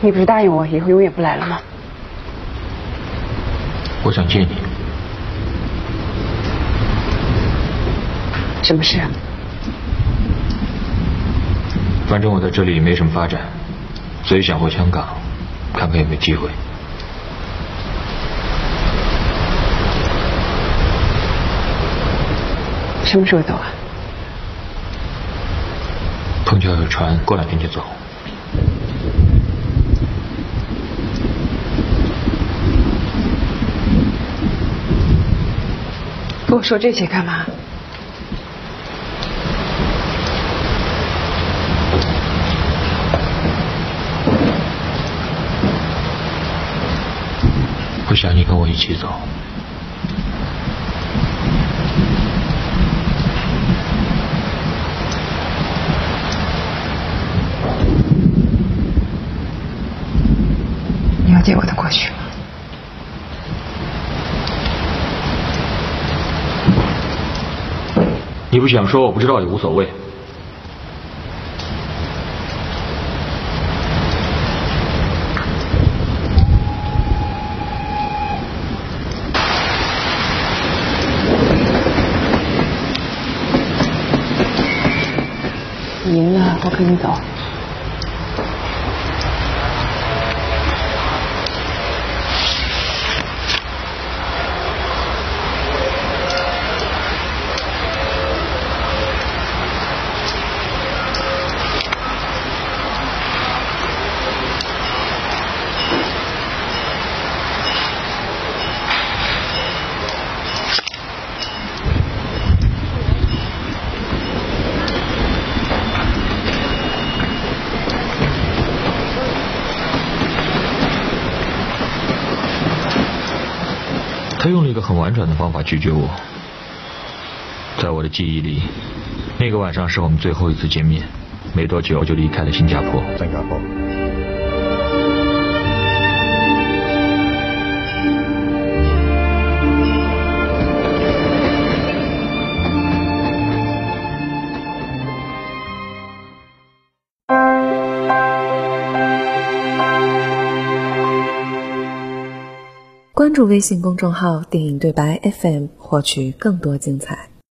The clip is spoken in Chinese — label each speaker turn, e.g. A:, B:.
A: 你不是答应我以后永远不来了吗？
B: 我想见你。
A: 什么事？
B: 反正我在这里没什么发展，所以想回香港，看看有没有机会。
A: 什么时候走啊？
B: 碰巧有船，过两天就走。
A: 跟我说这些干嘛？
B: 不想你跟我一起走。
A: 你了解我的过去吗？
B: 你不想说，我不知道也无所谓。
A: 赢了，我跟你走。
B: 他用了一个很婉转的方法拒绝我。在我的记忆里，那个晚上是我们最后一次见面，没多久我就离开了新加坡。
C: 新加坡。
D: 关注微信公众号“电影对白 FM”，获取更多精彩。